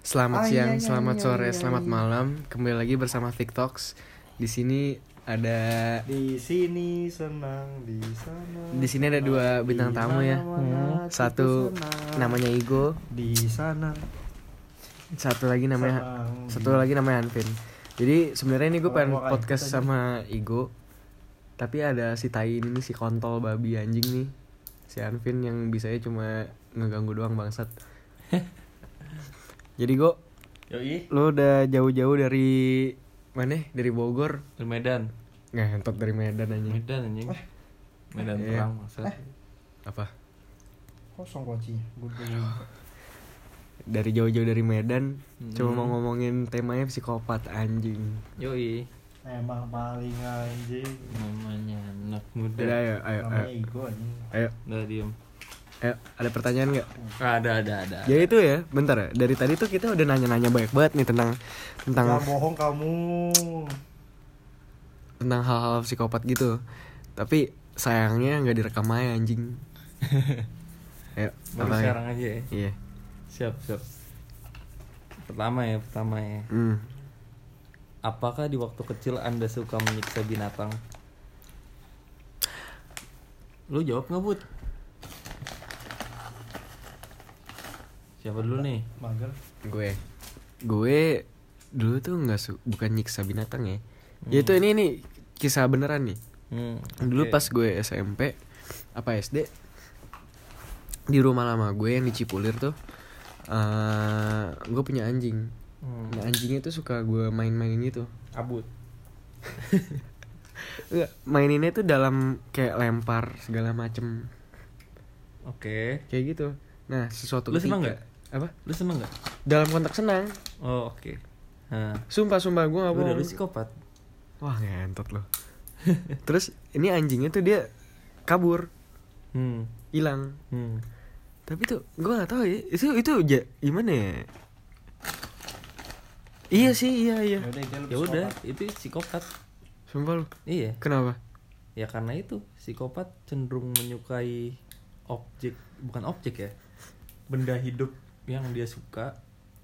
Selamat Ah, iya, siang, iya, selamat iya, sore, iya, selamat iya. malam. Kembali lagi bersama Tiktoks. Di sini ada Di sini senang, di sana. Di sini ada dua bintang tamu ya. Hmm. Satu namanya Igo, di sana. satu lagi namanya senang, satu lagi namanya Anvin. Jadi sebenarnya ini gue pengen podcast gitu aja. sama Igo. Tapi ada si Tai ini nih, si kontol babi anjing nih. Si Anvin yang bisanya cuma ngeganggu doang bangsat. Jadi Go, Yoi, lo udah jauh-jauh dari mana? Dari Bogor? dari Medan. Ngentot dari Medan anjing. Medan anjing. Medan Iya. perang maksud. Apa? Kosong kuncinya. Dari jauh-jauh dari Medan, Hmm. cuma mau ngomongin temanya psikopat anjing. Yoi, Emang paling anjing. namanya anak muda. Udah ayo, ayo, Namanya ayo, Igo anjing. ayo, Udah diem. Ayo. Ada pertanyaan nggak? Ada, ada, ada. Ya itu ya, bentar ya. Dari tadi tuh kita udah nanya-nanya banyak banget nih tentang tentang Jangan bohong kamu. tentang hal-hal psikopat gitu. Tapi sayangnya nggak direkam aja anjing. Ayo, Baru ya? sekarang aja ya. Iya. Siap, siap. Pertama ya, pertama ya. Hmm. Apakah di waktu kecil Anda suka menyiksa binatang? Lu jawab nggak, Bud? Siapa dulu nih? Mager. Gue, gue dulu tuh nggak su bukan nyiksa binatang ya. Ya itu ini nih kisah beneran nih. Hmm, Dulu pas gue SMP apa SD di rumah lama gue yang di Cipulir tuh eh gue punya anjing. Hmm, Nah anjingnya tuh suka gue main-mainin gitu. abut. Enggak, maininnya tuh dalam kayak lempar segala macem Oke. kayak gitu. Nah sesuatu Lu seneng ketika- nggak? Apa? Lu seneng nggak? Dalam konteks senang. Oh, oke. Nah, Sumpah sumpah gue gak udah bohong. lu psikopat. Wah ngentot loh. Terus ini anjingnya tuh dia kabur, Hmm. hilang. Hmm. Tapi tuh gue gak tahu ya. Itu itu ja, gimana ya? Iya sih, iya iya. Ya udah, itu psikopat. Sumpah lu. Iya. Kenapa? Ya karena itu psikopat cenderung menyukai objek, bukan objek ya. Benda hidup yang dia suka,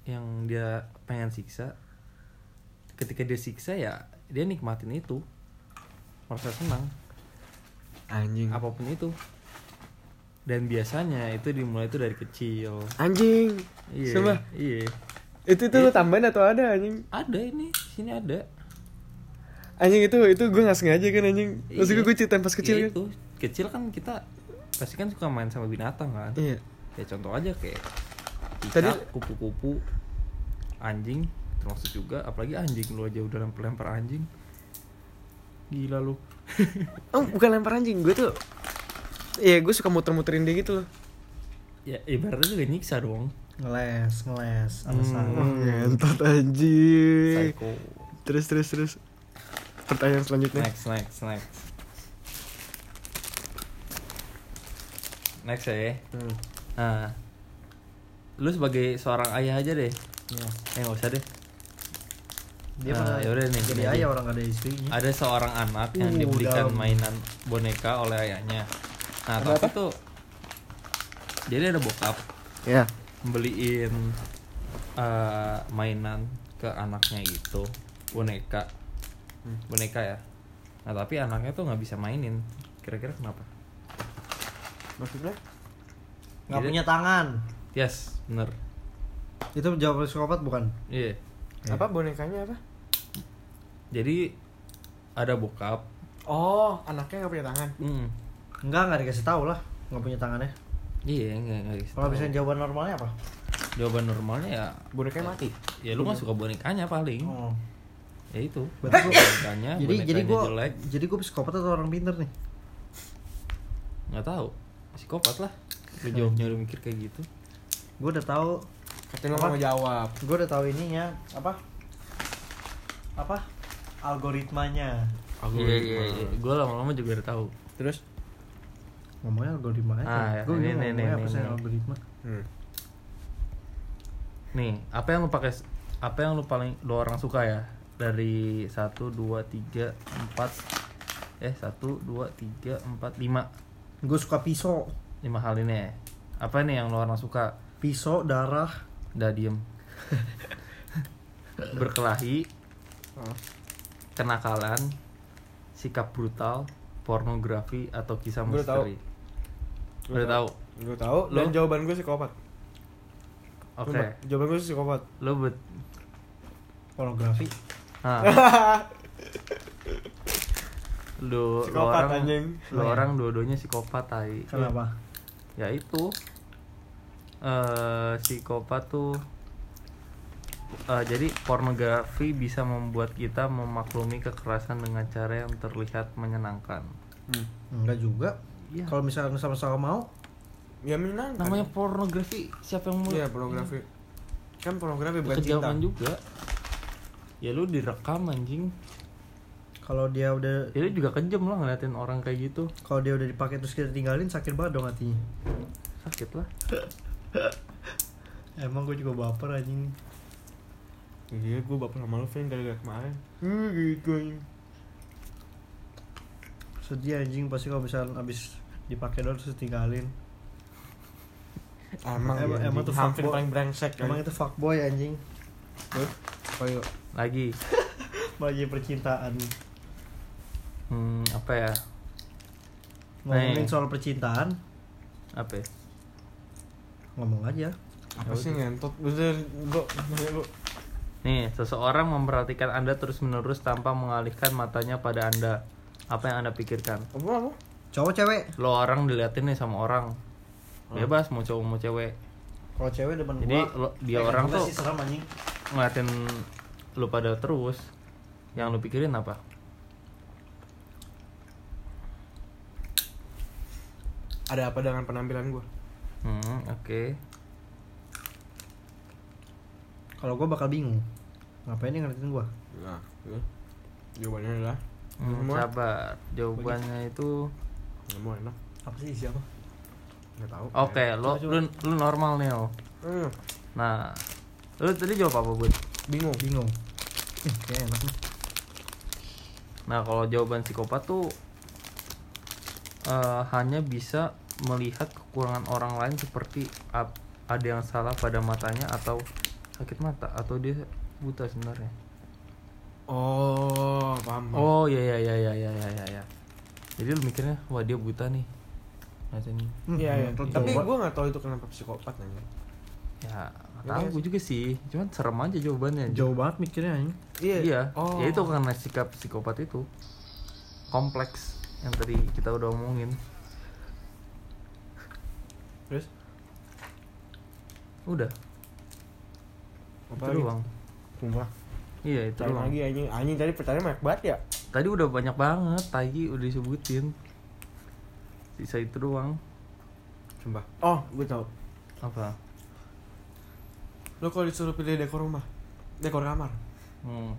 yang dia pengen siksa. Ketika dia siksa ya dia nikmatin itu. Merasa senang Anjing. apa pun itu. Dan biasanya itu dimulai itu dari kecil. Anjing. Iya. Iya. Itu tuh lu tambahin atau ada anjing? Ada ini, sini ada. Anjing itu itu gue gak sengaja kan anjing. Maksud gue Iya. gue ceritain pas kecil Iya kan. itu kecil kan kita pasti kan suka main sama binatang kan Iya. ya contoh aja kayak Tadi- kupu-kupu anjing termasuk juga apalagi anjing lu aja udah lempar-lempar anjing gila lu Oh bukan lempar anjing gue tuh. Iya gue suka muter-muterin dia gitu loh. ya ibaratnya juga nyiksa dong Ngeles, ngeles. Alasan. Hmm. Oh, ngentot anjing. psycho Terus terus terus. Pertanyaan selanjutnya. next next next next ya Hmm. nah lu sebagai seorang ayah aja deh Iya. eh nggak usah deh Dia Ah, malah yaudah nih, Jadi ayah orang ada istrinya. ada seorang anak yang Uh, dibelikan dalam. mainan boneka oleh ayahnya. Nah, Ada tapi apa? tuh jadi ada bokap Ya. beliin eh, mainan ke anaknya itu boneka, Hmm. boneka ya. Nah, tapi anaknya tuh nggak bisa mainin. Kira-kira kenapa? Maksudnya? Gak Jadi- punya tangan. Yes, bener. Itu jawaban psikopat bukan? Iya. Apa bonekanya apa? Jadi ada bokap. Oh, anaknya gak punya tangan. Hmm. Enggak, enggak dikasih tahu lah. Nggak punya tangannya. Iya, nggak nggak dikasih Kalau misalnya jawaban normalnya apa? jawaban normalnya ya Bonekanya mati. ya lu nggak suka bonekanya paling Oh. ya itu Berarti gua- bonekanya jadi jadi bonekanya gue jelek jadi gue psikopat atau orang pinter nih? nggak tahu psikopat lah lu jawabnya udah mikir kayak gitu Gue udah tahu, Katanya Apa? mau jawab. gue udah tahu ininya apa? Apa? Algoritmanya. iya iya iya gue lama-lama juga udah tahu Terus? Ngomongnya algoritma aja. Ah, ya. gue Ini, ini, ngomongnya ini, apa sih algoritma? Hmm. nih apa yang lu pakai apa yang lu paling lu orang suka ya dari satu dua tiga empat eh satu dua tiga empat lima Gue suka pisau, lima hal ini ya apa nih yang lu orang suka pisau darah, udah diem berkelahi Oh. kenakalan sikap brutal pornografi atau kisah Gua tahu. misteri Gua udah tahu Gue tahu Lo? dan jawaban gue psikopat. oke Sumpah, Jawaban gue psikopat. lo bet Pornografi. lu Psikopat, orang anjing. lu orang dua-duanya psikopat tai Kenapa? ya itu eh psikopat tuh eh, jadi pornografi bisa membuat kita memaklumi kekerasan dengan cara yang terlihat menyenangkan Hmm. Enggak juga. Iya. Kalau misalnya sama-sama mau, Ya menyenangkan. namanya pornografi siapa yang mau Iya pornografi. Kan pornografi bukan cinta. juga ya lu direkam anjing kalau dia udah ya lu juga kejam lah ngeliatin orang kayak gitu kalau dia udah dipakai terus kita tinggalin sakit banget dong hatinya. sakit lah Emang gue juga baper anjing. Iya gue baper sama lu Vin gara-gara kemarin. Hmm gitu anjing. Sedih anjing pasti kalau misalnya abis dipakai doang terus tinggalin. Emang, Emang- iya, emang tuh hampir fuckboy. paling brengsek kan. Emang itu fuckboy anjing. Tuh, Ayo. lagi Bagi percintaan. hmm, apa ya Ngomongin Nih. soal percintaan, apa ya? Ngomong aja. Apa sih ngentot? Lu. Nih, seseorang memperhatikan Anda terus-menerus tanpa mengalihkan matanya pada Anda. Apa yang Anda pikirkan? Apa apa? Cowok cewek. Lo orang diliatin nih sama orang. Bebas mau cowok mau cewek. Kalau cewek depan Jadi gua. lo, dia orang tuh sih serem anjing. ngeliatin lu pada terus. Yang lu pikirin apa? Ada apa dengan penampilan gue? Hmm, oke. Kalau gua bakal bingung. Ngapain dia ngeliatin gua? Nah, itu. Jawabannya adalah Hmm, sabar. Jawabannya itu nggak mau enak. Apa sih siapa? Nggak tahu. oke, lo lu, lu normal nih, lo. Hmm, Nah, lu tadi jawab apa, Bud? bingung. Bingung. Eh, kayak enak nih. Nah, kalau jawaban psikopat tuh eh, hanya bisa melihat kekurangan orang lain seperti ap- ada yang salah pada matanya atau sakit mata atau dia buta sebenarnya. Oh, paham. Oh, iya iya iya iya iya iya iya. iya. Jadi lu mikirnya, wah dia buta nih. Hmm, Iya, iya. menurut Tapi gua- gue nggak tahu itu kenapa psikopat nanya. ya, Iya tahu sih. gue juga sih. Cuman serem aja jawabannya. jauh banget mikirnya anjing. Iya. Oh. Ya itu karena sikap psikopat itu kompleks yang tadi kita udah omongin. Terus? Udah, Apa itu doang. Sumpah. Iya, itu Cari doang. lagi anjing. Anjing tadi pertanyaan banyak banget ya. Tadi udah banyak banget, Tagi udah disebutin. Sisa itu doang. Sumpah. Oh, gue tahu. Apa? Lo kalau disuruh pilih dekor rumah, dekor kamar, Hmm.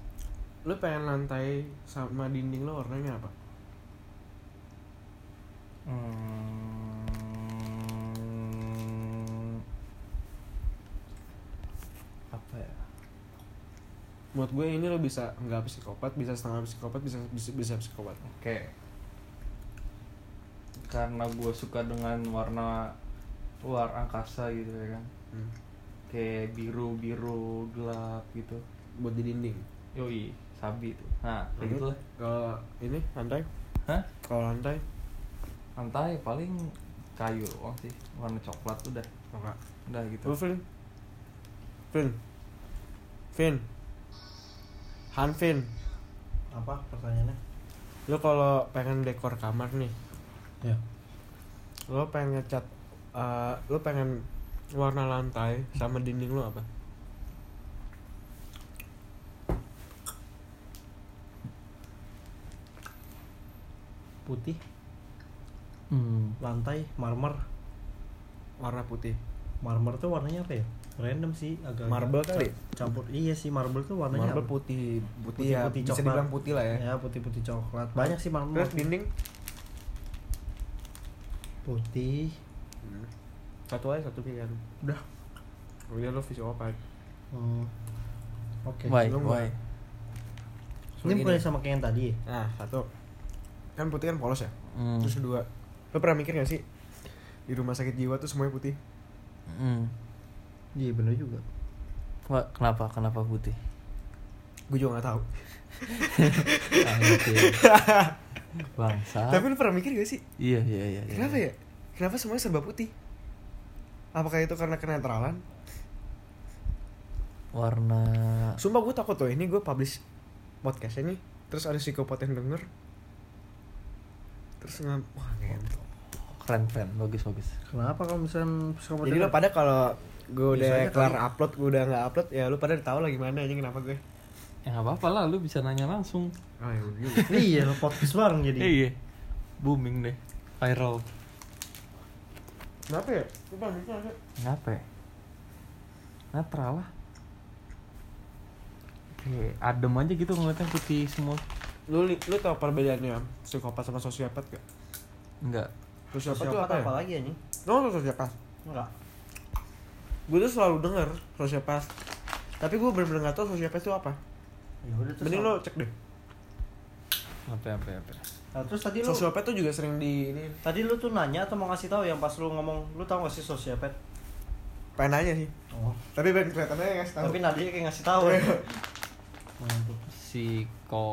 lo pengen lantai sama dinding lo warnanya apa? Hmm. Apa ya? Menurut gue ini lo bisa nggak psikopat, bisa setengah psikopat, bisa bisa, bisa psikopat. Oke. Karena gue suka dengan warna luar angkasa gitu ya kan. Hmm. Kayak biru-biru gelap gitu. Buat di dinding. Yoi, sabi tuh. Nah, kayak gitu lah. Kalau ini lantai, Hah? kalau lantai Lantai paling kayu doang sih. Warna coklat udah. enggak. Udah gitu. Lo Vin, Vin, Han Vin. Apa pertanyaannya? Lo kalau pengen dekor kamar nih, Ya. lo pengen ngecat, eh, lo pengen warna lantai sama dinding lo apa? Putih, Hmm. lantai, marmer. Warna putih. Marmer tuh warnanya apa ya? Random sih, agak Marble kali? Campur. Iya sih, marble tuh warnanya Marble apa? putih, putih, ya, bisa coklat. dibilang putih lah ya. Ya, putih-putih coklat. Banyak sih marmer. Terus dinding? Putih. Satu aja satu pilihan. Udah. Udah lo psikopat. Hmm. Oke. Why? lu Why? Ini Gini. bukan sama kayak yang tadi ya? Nah, satu. Kan putih kan polos ya. Hmm. Terus kedua, lo pernah mikir gak sih di rumah sakit jiwa tuh semuanya putih? Hmm. Iya bener juga. Wah, kenapa? Kenapa putih? gue juga gak tahu Anjir. Bangsa. tapi lu pernah mikir gak sih Iya, iya, iya. iya. kenapa ya kenapa semuanya serba putih apakah itu karena kenetralan Warna sumpah gue takut tuh ini gue publish podcastnya nih terus ada psikopat yang denger terus ngam wah ngentot keren keren, bagus bagus. Kenapa kalau misalnya jadi lo pada kalau gue udah kelar kali. upload gue udah nggak upload ya lu pada udah tahu lah gimana aja kenapa gue Ya nggak apa-apa lah, lu bisa nanya langsung. oh ya juga. Iya, lo podcast bareng jadi. Iya. Booming deh. Viral. kenapa ya Coba aja. Kenapa ya? Netral lah. Kayak adem aja gitu ngeliatnya putih semua. lu li- lu tau perbedaannya psikopat sama sosiopat gak Enggak. Sosiopat, tuh Psikopat apa, apa ya lagi anjing? no sosiopat Enggak. gue tuh selalu denger sosiopat tapi gue bener-bener gak tau sosiopat itu apa Ya udah terus. mending apa? lo cek deh Apa apa apa. Nah, terus tadi lu sosiopat tuh juga sering di ini tadi lu tuh nanya atau mau ngasih tahu yang pas lu ngomong lu tau gak sih sosiopat? pengen nanya sih Oh. tapi pengen kelihatannya ngasih tahu Tapi Nadia kayak ngasih tahu. Iya. Mantap. Psiko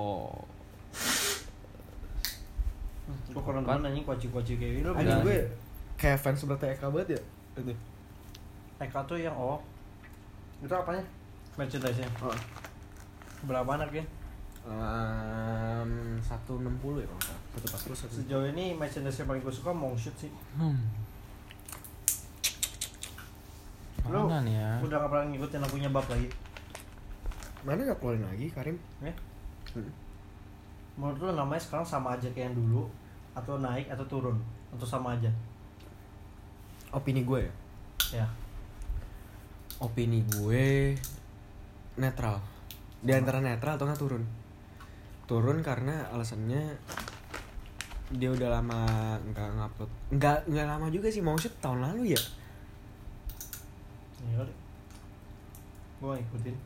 Lu kurang mana anjing kuaci-kuaci kayak gitu. Anjing gue kayak fans berat Eka banget ya itu Eka tuh yang oh. Itu apanya? Merchandise-nya. oh. Berapa anak ya? um, 160 ya kalau satu pas plus satu Sejauh ini merchandise yang paling gue suka Mongshoot sih. Hmm. Lu ya? Udah gak pernah ngikutin lagunya bab lagi. mana gak keluarin lagi Karim Ya? Hmm. Menurut lu namanya sekarang sama aja kayak yang dulu atau naik atau turun atau sama aja? opini gue ya Ya. opini gue netral di antara netral atau nggak turun turun karena alasannya dia udah lama nggak ngupload nggak nggak lama juga sih mau shoot tahun lalu ya Iya kali. Gue ngikutin.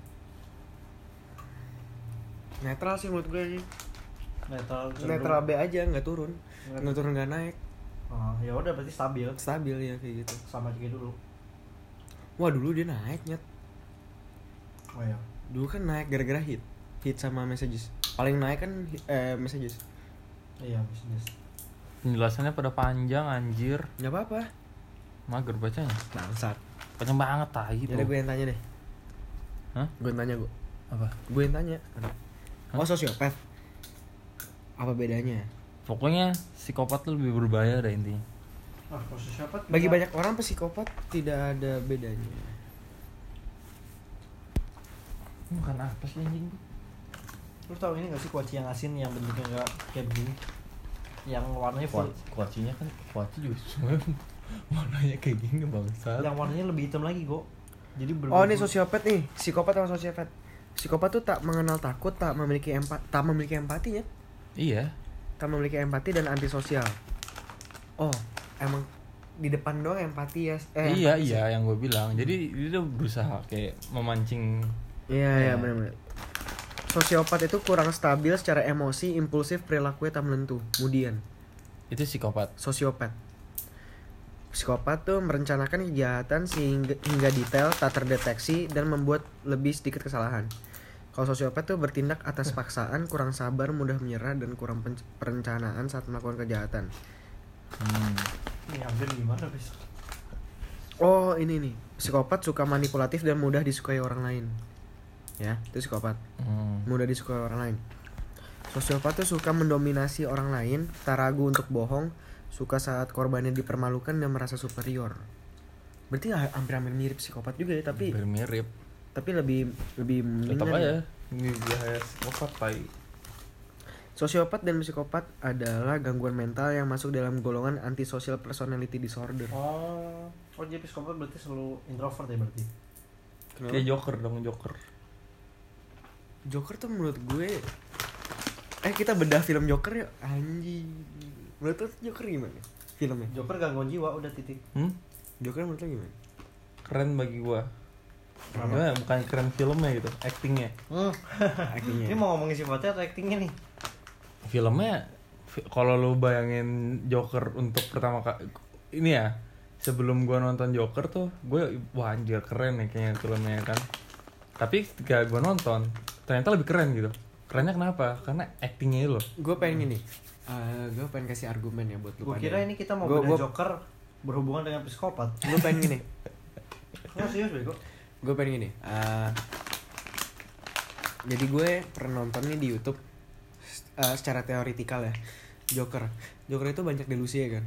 netral sih menurut gue ini Netral. cenderung- netral B aja nggak turun nggak turun nggak naik Ah, ya udah berarti stabil stabil ya kayak gitu sama kayak dulu. wah dulu dia naik nyet Oh ya. dulu kan naik gara-gara hit hit sama messages paling naik kan eh messages Iya bisnis. Penjelasannya pada panjang anjir. nggak apa-apa Mager bacanya. bangsat Panjang banget tai jadi gue yang tanya deh Hah? gue yang tanya gue Apa? gue yang tanya Hah? oh sosiopat apa bedanya Pokoknya psikopat tuh lebih berbahaya deh intinya. Ah, siapa? bagi banyak orang psikopat tidak ada bedanya Bukan apa sih anjing? Lu tahu ini gak sih kuaci yang asin yang bentuknya gak kayak begini? Yang warnanya full. Kuacinya kan kuaci juga semuanya warnanya kayak gini bangsat. Yang warnanya lebih hitam lagi kok. Jadi ber- oh ini sosiopat nih psikopat sama sosiopat psikopat tuh tak mengenal takut tak memiliki empat tak memiliki empati ya Iya. tak memiliki empati dan antisosial oh emang di depan doang empati ya eh, iya empati sih. iya yang gue bilang. Jadi dia tuh berusaha kayak memancing iya iya Ya. benar-benar sosiopat itu kurang stabil secara emosi impulsif perilakunya tak menentu kemudian itu psikopat. sosiopat psikopat tuh merencanakan kejahatan sehingga hingga detail tak terdeteksi dan membuat lebih sedikit kesalahan kalau sosiopat tuh bertindak atas paksaan kurang sabar mudah menyerah dan kurang perencanaan saat melakukan kejahatan Hmm. Ini hampir gimana besok? oh ini nih psikopat suka manipulatif dan mudah disukai orang lain ya itu psikopat Hmm. mudah disukai orang lain. Sosiopat tuh suka mendominasi orang lain, tak ragu untuk bohong, suka saat korbannya dipermalukan dan merasa superior. Berarti ha- hampir-hampir mirip psikopat juga ya, tapi Hampir mirip. Tapi lebih lebih Tetap mendingan aja. ya. Ini bahaya psikopat tai. Sosiopat dan psikopat adalah gangguan mental yang masuk dalam golongan antisocial personality disorder. Oh, oh jadi psikopat berarti selalu introvert ya berarti? Kayak Joker dong Joker. Joker tuh menurut gue Eh kita bedah film Joker ya Anjing Menurut lu Joker gimana? Filmnya Joker gangguan jiwa udah titik. Hmm? Joker menurut lu gimana? Keren bagi gua. Gimana? Bukan keren filmnya gitu, actingnya. Hmm. Actingnya Ini mau ngomongin sifatnya atau actingnya nih? Filmnya, fi- kalau lu bayangin Joker untuk pertama kali, ini ya, sebelum gua nonton Joker tuh, gue wah anjir keren nih kayaknya filmnya kan. tapi ketika gue nonton ternyata lebih keren gitu kerennya kenapa karena actingnya itu loh gue pengen gini gue pengen kasih argumen ya buat lu Gue kira ini kita mau Gua- gua- Joker berhubungan dengan psikopat. gue pengen gini Nggak serius bego. Gue pengen gini eh, jadi gue pernah nonton nih di YouTube eh, secara teoritikal ya Joker. Joker itu banyak delusi ya kan?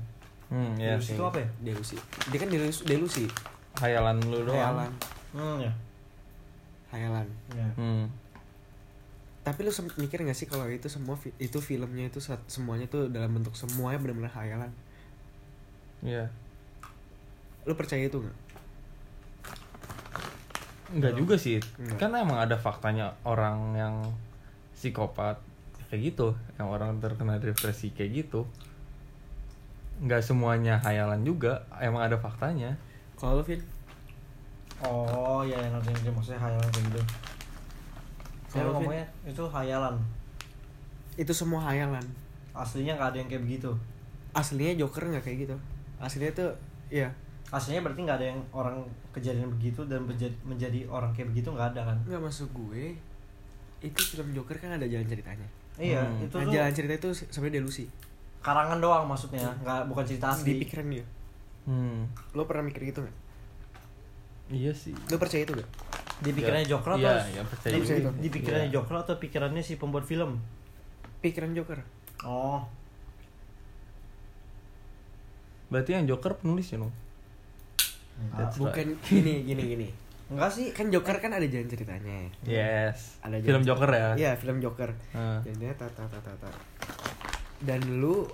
Hmm ya Delusi. itu apa ya? delusi. Dia kan delusi, delusi. Hayalan lu doang. Hayalan Hmm ya. hayalan Ya. hmm. Tapi lu sempet mikir gak sih kalau itu semua fi- itu filmnya itu semuanya tuh dalam bentuk semuanya benar-benar hayalan iya. Lu percaya itu nggak Enggak juga sih. Enggak. kan emang ada faktanya orang yang psikopat kayak gitu yang orang terkena depresi kayak gitu. Nggak semuanya hayalan juga emang ada faktanya. Kalau lu Vin Oh ya yang ngerti maksudnya hayalan kayak gitu. Saya ngomongnya itu hayalan. itu semua hayalan. Aslinya nggak ada yang kayak begitu. aslinya Joker nggak kayak gitu. Aslinya tuh ya Aslinya berarti nggak ada yang orang kejadian begitu dan menjadi, menjadi orang kayak begitu nggak ada kan? nggak masuk gue itu film Joker kan ada jalan ceritanya Iya, Hmm. itu nah, tuh jalan cerita itu se- sebenarnya delusi karangan doang maksudnya, nggak bukan cerita di asli. pikiran dia hmm lo pernah mikir gitu nggak iya sih lo percaya itu gak Di pikirannya Ya, Joker atau iya, iya, percaya di, juga. di, di pikirannya Iya. Joker atau pikirannya si pembuat film? pikiran Joker Oh, berarti yang Joker penulis ya no That's bukan gini gini gini enggak sih. kan Joker kan ada jalan ceritanya yes Ada film jalan- Joker ya Iya film Joker Ah. jadinya tata tata tata dan lu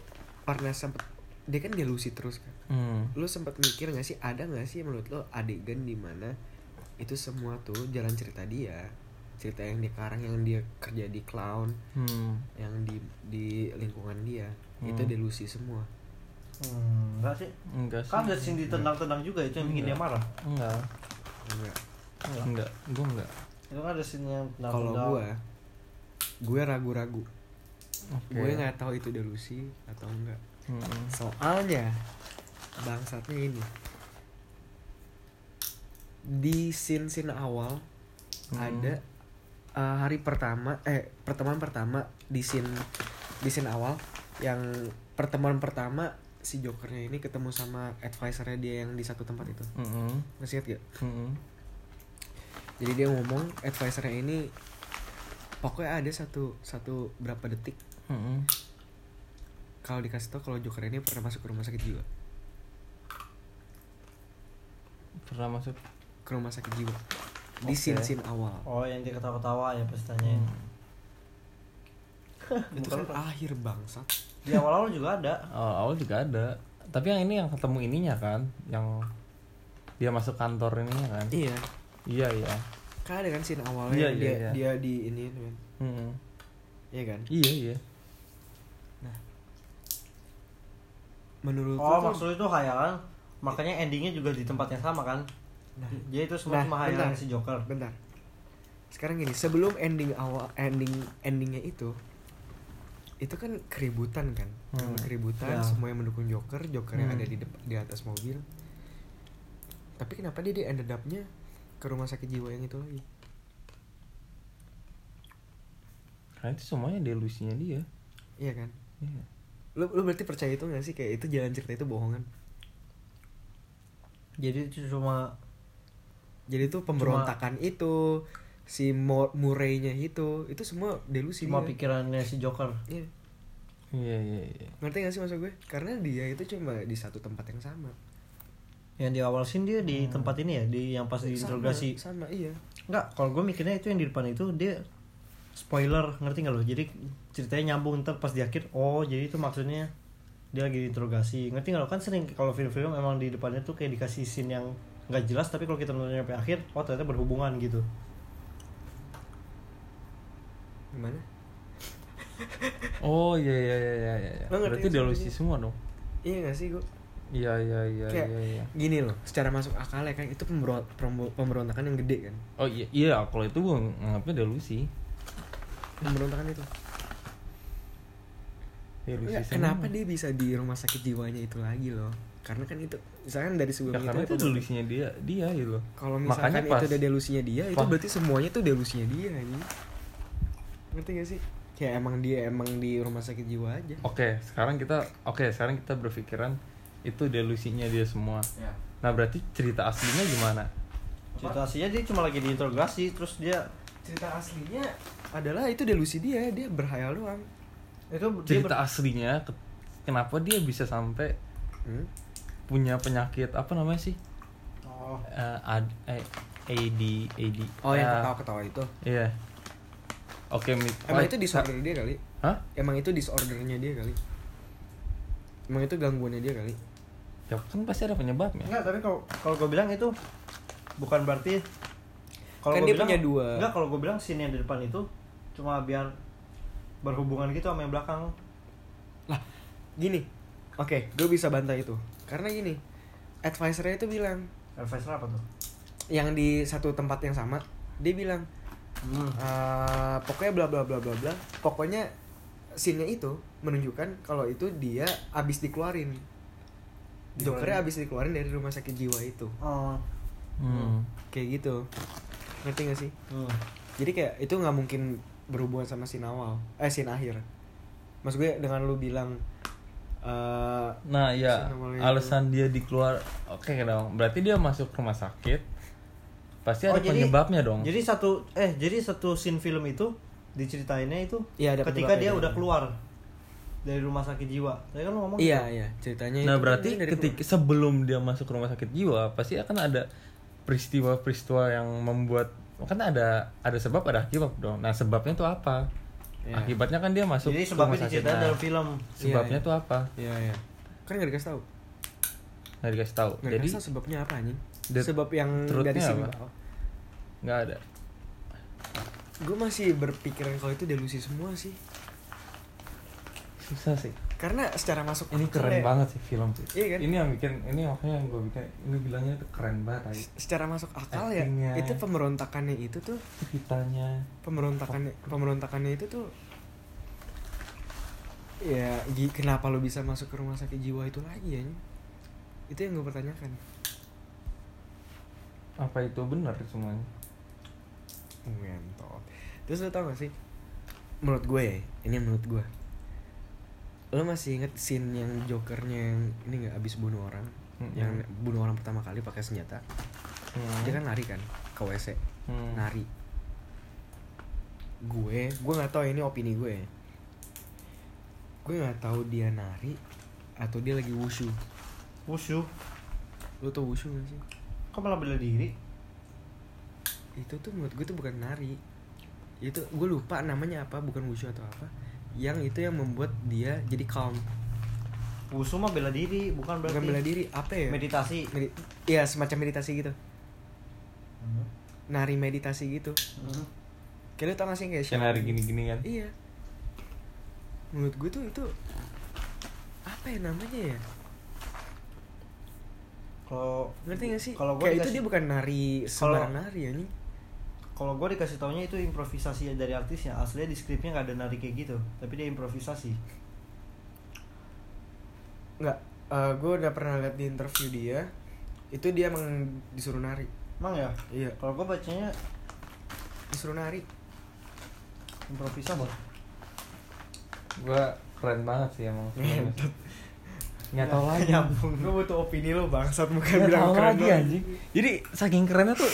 pernah sempet dia kan delusi terus kan hmm. lu sempat mikir gak sih ada gak sih menurut lo adegan di mana itu semua tuh jalan cerita dia cerita yang dikarang yang dia kerja di clown Hmm. yang di di lingkungan dia itu Hmm. delusi semua Hmm, enggak sih. enggak sih Kan ada scene ditendang-tendang juga itu yang bikin dia Enggak. marah. enggak enggak Enggak. enggak gua enggak Itu kan ada scene yang kalau tendang-tendang. gua gue ragu-ragu Oke. gue nggak tahu itu delusi atau enggak Hmm. soalnya bangsatnya ini di scene scene awal Hmm. ada uh, hari pertama eh pertemuan pertama di scene di scene awal yang pertemuan pertama si jokernya ini ketemu sama advisernya dia yang di satu tempat itu Hmm. masih ingat gak? Hmm. jadi dia ngomong advisernya ini pokoknya ada satu satu berapa detik Hmm. kalau dikasih tau kalau joker ini pernah masuk ke rumah sakit jiwa pernah masuk ke rumah sakit jiwa di Oke. scene scene awal Oh, yang dia ketawa-ketawa ya pas tanyain. itu kan akhir bangsat Di awal-awal juga ada. Oh, awal juga ada. Tapi yang ini yang ketemu ininya kan, yang dia masuk kantor ininya kan. iya Iya, iya. kan ada kan scene awalnya Iya, yang iya, dia iya. dia di ini kan Hmm. iya kan Iya, iya. menurut Oh, maksud itu hayalan. Makanya endingnya juga di tempat yang sama kan? Nah. Jadi itu semua Nah, cuma hayalan bentar. si Joker. bentar sekarang gini sebelum ending awal ending endingnya itu itu kan keributan kan Hmm. keributan Ya. semua yang mendukung Joker Joker yang Hmm. ada di di atas mobil tapi kenapa dia di ended up-nya ke rumah sakit jiwa yang itu lagi Karena itu semuanya delusinya dia. iya kan Iya. lu lu berarti percaya itu gak sih kayak itu jalan cerita itu bohongan Jadi itu cuma jadi itu pemberontakan itu si Mo- Murray-nya itu itu semua delusi cuma dia. pikirannya si Joker. Iya. Iya, iya, iya. ngerti gak sih maksud gue karena dia itu cuma di satu tempat yang sama Yang di awal scene dia di tempat ini ya, di yang pas sama, diinterogasi. sama iya Enggak, kalau gue mikirnya itu yang di depan itu dia spoiler, ngerti nggak lo? Jadi ceritanya nyambung ntar pas di akhir, oh jadi itu maksudnya dia lagi diinterogasi. Ngerti nggak lo? Kan sering kalau film-film emang di depannya tuh kayak dikasih scene yang nggak jelas, tapi kalau kita nonton sampai akhir, oh ternyata berhubungan gitu. Gimana Oh, iya, iya, iya, iya, iya. Berarti delusi semua dong. iya gak sih gue Iya, iya, iya, iya, iya. gini loh secara masuk akal ya kan itu pemberontakan yang gede kan Oh iya, iya kalau itu gue nganggapnya delusi. pemberontakan itu Delusi semua. kenapa dia bisa di rumah sakit jiwanya itu lagi loh karena kan itu misalkan dari ya sebelum karena itu itu, delusinya dia dia gitu kalau Makanya misalkan pas- itu udah delusinya dia itu pas- berarti semuanya tuh delusinya dia ini ngerti gak sih? Kayak emang dia emang di rumah sakit jiwa aja. Oke sekarang kita oke sekarang kita berpikiran itu delusinya dia semua. Ya. Nah berarti cerita aslinya gimana? Situasinya dia cuma lagi diinterogasi terus dia cerita aslinya adalah itu delusi dia dia berhayal doang. Itu dia cerita aslinya ke- kenapa dia bisa sampai hmm? punya penyakit apa namanya sih? Ber- oh. Eh, ad, eh, AD AD oh yang Eh, ketawa-ketawa itu. iya oke mit emang itu disorder dia kali? Hah? Emang itu disordernya dia kali? Emang itu gangguannya dia kali? Ya kan pasti ada penyebabnya. Enggak tapi kalau kalau gue bilang itu bukan berarti kalau Kan gua dia bilang- punya dua. enggak kalau gue bilang scene yang di depan itu cuma biar berhubungan gitu sama yang belakang. Lah gini. Oke gue bisa bantah itu. Karena gini advisornya itu bilang advisor apa tuh? yang di satu tempat yang sama dia bilang hmm. "Eh, pokoknya bla bla bla bla bla. Pokoknya scene-nya itu menunjukkan kalau itu dia abis dikeluarin. Jokernya abis dikeluarin dari rumah sakit jiwa itu. Oh. Hmm. kayak gitu. Ngerti gak sih? Hmm. jadi kayak itu nggak mungkin berhubungan sama scene awal. Eh scene akhir. Mas gue dengan lu bilang eh nah ya alasan dia dikeluar oke dong. Berarti dia masuk rumah sakit pasti ada Oh, jadi- penyebabnya dong. jadi satu eh jadi satu scene film itu diceritainnya itu Iya, ada ketika dia udah keluar dari rumah sakit jiwa. Tadi kan lu ngomong. Iya gitu. iya ceritanya nah itu berarti kan dari ketika sebelum dia masuk rumah sakit jiwa pasti akan ada peristiwa-peristiwa yang membuat kan ada ada sebab ada akibat dong. Nah sebabnya itu apa? Iya. akibatnya kan dia masuk jadi sebabnya rumah sakit. diceritain Nah, dalam film. sebabnya Iya, tuh apa? Iya iya. Kan nggak dikasih tahu. Nggak dikasih tahu. Jadi dikasih tahu sebabnya apa anjing the sebab yang dari sini. nggak ada. Gue masih berpikiran kalau itu delusi semua sih. Susah sih. Karena secara masuk ini keren ya, banget sih film sih. Iya kan? ini yang bikin ini makanya yang gue bikin ini bilangnya itu keren banget Ay. secara masuk akal Actingnya. ya itu pemberontakannya itu tuh ceritanya. Pemberontakannya pemberontakannya itu tuh ya kenapa lo bisa masuk ke rumah sakit jiwa itu lagi ya itu yang gue pertanyakan apa itu benar semuanya? Ngentot terus lo tau gak sih? Menurut gue ya ini menurut gue. Lo masih inget scene yang jokernya yang ini nggak abis bunuh orang? Mm-mm. yang bunuh orang pertama kali pakai senjata? Hmm. dia kan lari kan ke wc Hmm. nari. Gue gue nggak tahu ini opini gue ya. gue nggak tahu dia nari atau dia lagi wushu. Wushu? Lo tau wushu gak sih kok malah bela diri? Itu tuh menurut gue tuh bukan nari. Itu gue lupa namanya apa bukan wushu atau apa. Yang itu yang membuat dia jadi calm. Wushu mah bela diri bukan berarti bukan bela diri apa ya? meditasi. Medi- Iya semacam meditasi gitu. Nari meditasi gitu. Hmm. kayak lo tau gak sih kayak Yang hari gini-gini kan? Iya. Menurut gue tuh itu apa ya namanya ya kalau ngerti gak sih? Kalau gua kayak itu dia bukan nari Kalau- sembarang nari ya nih kalau gue dikasih taunya itu improvisasi dari artisnya. Aslinya di skripnya nggak ada nari kayak gitu tapi dia improvisasi. Nggak gue udah pernah lihat di interview dia itu dia emang disuruh nari. Emang ya? Iya. Kalau gue bacanya disuruh nari. improvisasi. Gue keren banget sih emang. Nggak tahu lagi. Nyambung. Gue butuh opini lo bangsat bukan nggak bilang tahu keren lagi anjing. Jadi saking kerennya tuh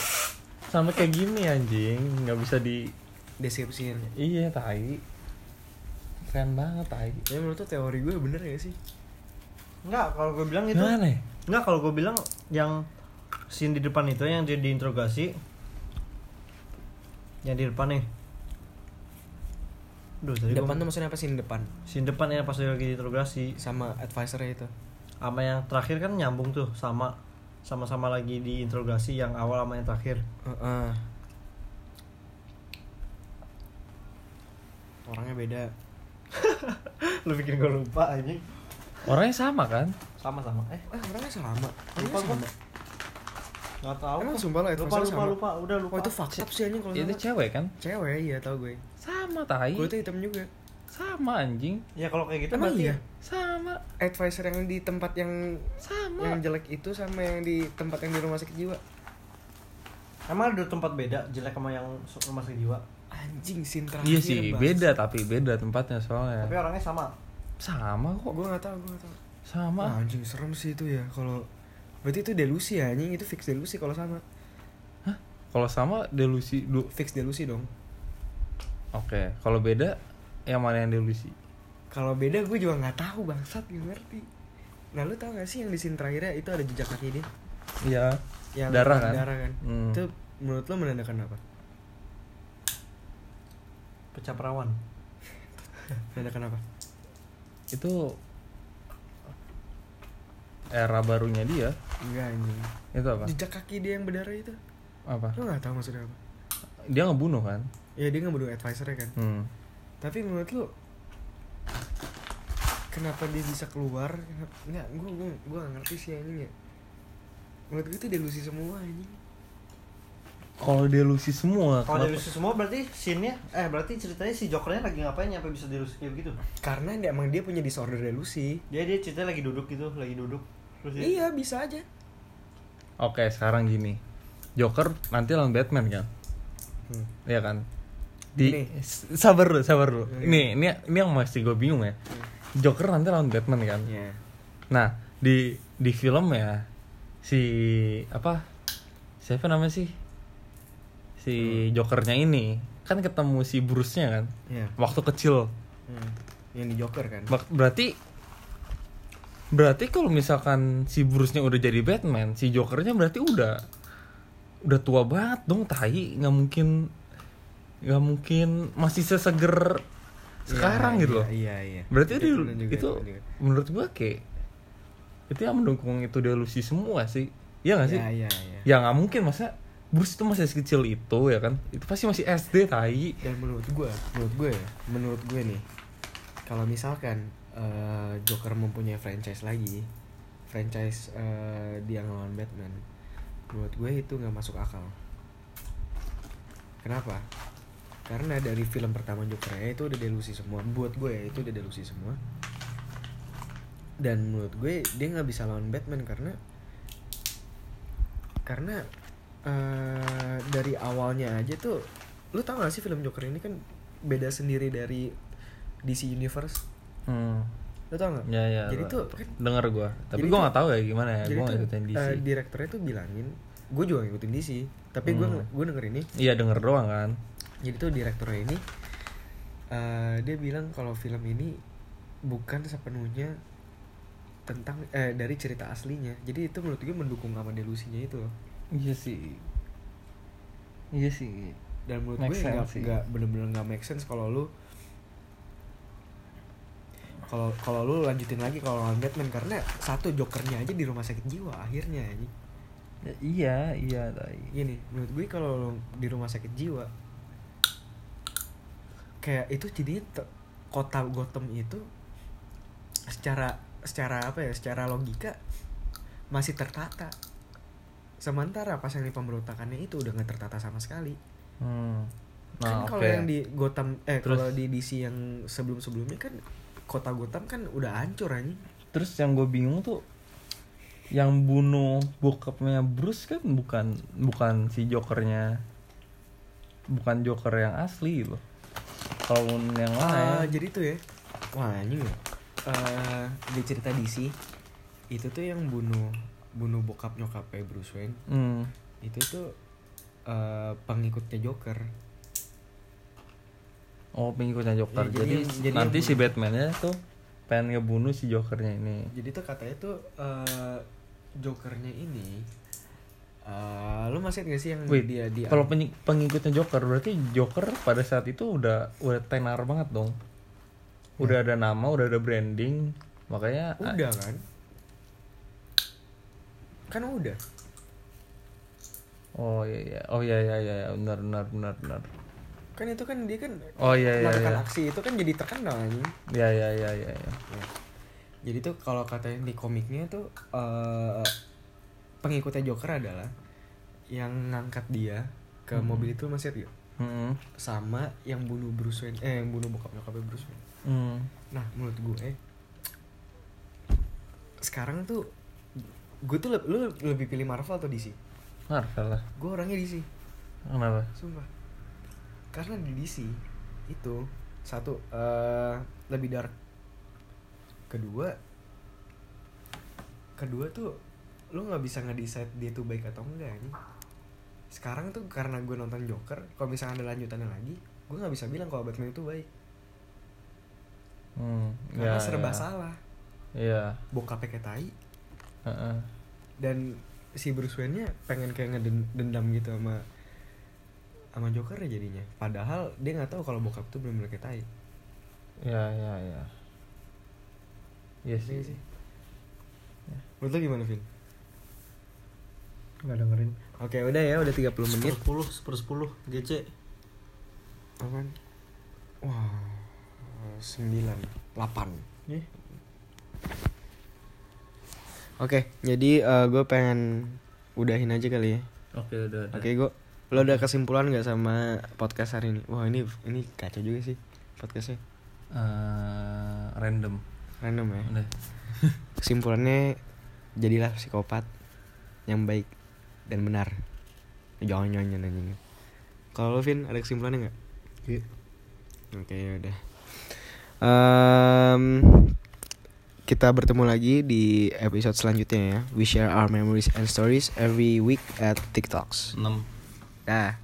sampai kayak gini anjing. Nggak bisa di deskripsiin. Iya tai. Keren banget tai. Ya menurut tuh teori gue bener ya sih? Enggak, kalau gue bilang itu gimana ya? Enggak, kalau gue bilang yang scene di depan itu yang dia diinterogasi. Yang di depan nih. Duh, tadi depan tuh maksudnya apa sih depan scene depan ya pas dia lagi diinterogasi sama advisornya itu sama yang terakhir kan nyambung tuh sama sama-sama lagi diinterogasi yang awal sama yang terakhir. Heeh. orangnya beda Lu bikin gue lupa anjing. orangnya sama kan Sama-sama. Eh, eh orangnya sama lupa gua. Enggak tahu. Emang sumpah lah, lupa advisor lupa sama. lupa, udah lupa. oh itu fucked up sih anjing kalau itu cewek kan cewek iya tau gue sama tai kulitnya hitam juga Sama anjing. Ya kalau kayak gitu Emang berarti iya? Sama. advisor yang di tempat yang Sama. yang jelek itu sama yang di tempat yang di rumah sakit jiwa Emang ada tempat beda jelek sama yang rumah sakit jiwa. anjing sin terakhir Iya sih, bangsa. beda tapi beda tempatnya soalnya. Tapi orangnya sama. Sama kok. gue nggak tahu gue nggak tahu Sama. Wah, anjing serem sih itu ya kalau berarti itu delusi ya anjing itu fix delusi kalau sama Hah? Kalau sama delusi du fix delusi dong Oke, kalau beda yang mana yang delusi? kalau beda gue juga nggak tahu bangsat gak ngerti nah lu tau gak sih yang di scene terakhirnya itu ada jejak kaki dia Iya. yang Darah kan? darah kan Hmm. itu menurut lo menandakan apa Pecah perawan. menandakan apa Itu era barunya dia. enggak anjing Itu apa? jejak kaki dia yang berdarah itu Apa? lo nggak tahu maksudnya apa Dia ngebunuh kan? ya dia ngebunuh advisornya kan Hmm. tapi menurut lu kenapa dia bisa keluar nggak gue gue gue gak ngerti sih anjing ya menurut gue itu delusi semua anjing Kalau delusi semua. Kalau kenapa- delusi semua berarti scene-nya eh berarti ceritanya si Jokernya lagi ngapain nyampe bisa delusi kayak begitu? karena dia emang dia punya disorder delusi Dia dia ceritanya lagi duduk gitu, lagi duduk. Terus dia, iya bisa aja Oke, sekarang gini. Joker nanti lawan Batman kan? Hmm. Iya kan? Di. S- sabar dulu, sabar dulu. Hmm. Ini ini ini yang masih gue bingung ya. Joker nanti lawan Batman kan? ya Nah, di di film ya si apa? Siapa namanya sih? Si Jokernya ini kan ketemu si Bruce-nya kan? ya Waktu kecil. Hmm. yang di Joker kan Berarti berarti kalau misalkan si Bruce-nya udah jadi Batman, si Jokernya berarti udah udah tua banget dong, tai, nggak mungkin nggak mungkin masih seseger sekarang Iya, gitu loh. iya iya Berarti Itu itu, bener juga, itu juga. menurut gua kayak itu yang mendukung itu delusi semua sih. Iya gak sih? ya iya iya Ya nggak mungkin masa Bruce itu masih sekecil itu ya kan? Itu pasti masih SD tai. dan menurut gue menurut gue ya menurut gue nih kalau misalkan eh, Joker mempunyai franchise lagi franchise eh, dia ngelawan Batman menurut gue itu nggak masuk akal. Kenapa? Karena dari film pertama Joker ya itu udah delusi semua. Buat gue ya itu udah delusi semua. Dan menurut gue dia nggak bisa lawan Batman karena karena eh, dari awalnya aja tuh lu tau gak sih film Joker ini kan beda sendiri dari DC Universe? Hmm. Lu tau gak? Ya ya. jadi tuh kan denger gua. Tapi tuh- nggak tahu ya gimana ya. nggak tuh ikutin DC. eh, direkturnya tuh bilangin gue juga ngikutin DC tapi gue Hmm. gue denger ini Iya denger doang kan. jadi tuh direkturnya ini eh, dia bilang kalau film ini bukan sepenuhnya tentang eh dari cerita aslinya jadi itu menurut gue mendukung sama delusinya itu loh Iya sih. Iya sih. dan menurut Make gue nggak sense sih. nggak bener-bener nggak make sense kalau lu kalau kalau lu lanjutin lagi kalau lawan Batman karena satu jokernya aja di rumah sakit jiwa akhirnya Ya, iya iya tai. gini menurut gue kalau di rumah sakit jiwa kayak itu jadi kota Gotham itu secara secara apa ya secara logika masih tertata sementara pas yang di pemberontakannya itu udah nggak tertata sama sekali Hmm. kan Nah, kalau oke. yang di Gotham eh kalau di DC yang sebelum sebelumnya kan kota Gotham kan udah hancur anjing Terus yang gue bingung tuh yang bunuh bokapnya Bruce kan bukan bukan si Jokernya bukan Joker yang asli loh. Kalau yang Ah, ya? jadi tuh ya wah ya Eh, di cerita DC itu tuh yang bunuh bunuh bokap nyokapnya Bruce Wayne Hmm. itu tuh eh, pengikutnya Joker Oh pengikutnya Joker. Ya, jadi jadi jadi nanti si. Batman-nya tuh pengen ngebunuh si Jokernya ini. jadi tuh katanya tuh eh, Jokernya ini eh, lu masih gak sih yang Wait, dia dia Kalau pengikutnya Joker berarti Joker pada saat itu udah udah tenar banget dong. Udah ada nama, udah ada branding. Makanya udah kan kan udah Oh iya iya. Oh iya iya iya benar benar benar benar. Kan itu kan dia kan Oh iya iya melakukan iya. aksi itu kan jadi terkenal Iya iya iya iya. Ya. jadi tuh kalau katanya di komiknya tuh eh, pengikutnya Joker adalah yang ngangkat dia ke Hmm. mobil itu masih ya Hmm. sama yang bunuh Bruce Wayne eh yang bunuh bokap nyokapnya Bruce Wayne Hmm. nah menurut gue sekarang tuh gue tuh le- lu lebih pilih Marvel atau DC Marvel lah. gue orangnya DC Kenapa? sumpah karena di DC itu satu eh lebih dark kedua kedua tuh lu nggak bisa ngedecide dia tuh baik atau enggak ini sekarang tuh karena gue nonton Joker kalau misalnya ada lanjutannya lagi gue nggak bisa bilang kalau Batman itu baik Hmm. karena ya, serba ya. salah Iya. bokapnya kayak tai Heeh. dan si Bruce Wayne nya pengen kayak ngedendam gitu sama sama Joker ya jadinya padahal dia nggak tahu kalau bokap tuh benar-benar kayak tai Ya, ya, ya. Iya Iya sih. sih. Menurut lo gimana, Vin? nggak dengerin Oke, udah ya, udah 30 menit. sepuluh per sepuluh GC Apaan? Wah, 9, 8. Ih, Oke, jadi eh, gue pengen udahin aja kali ya. Oke, udah. udah. Oke, gue lo ada kesimpulan nggak sama podcast hari ini? Wah, ini ini kacau juga sih podcastnya. Eh, random. Random ya. Udah. Kesimpulannya jadilah psikopat yang baik dan benar. Jangan nyanyi anjing. Kalau lo Vin ada kesimpulannya nggak? Iya. Oke ya udah. Em, kita bertemu lagi di episode selanjutnya ya. We share our memories and stories every week at TikToks. 6. Dah.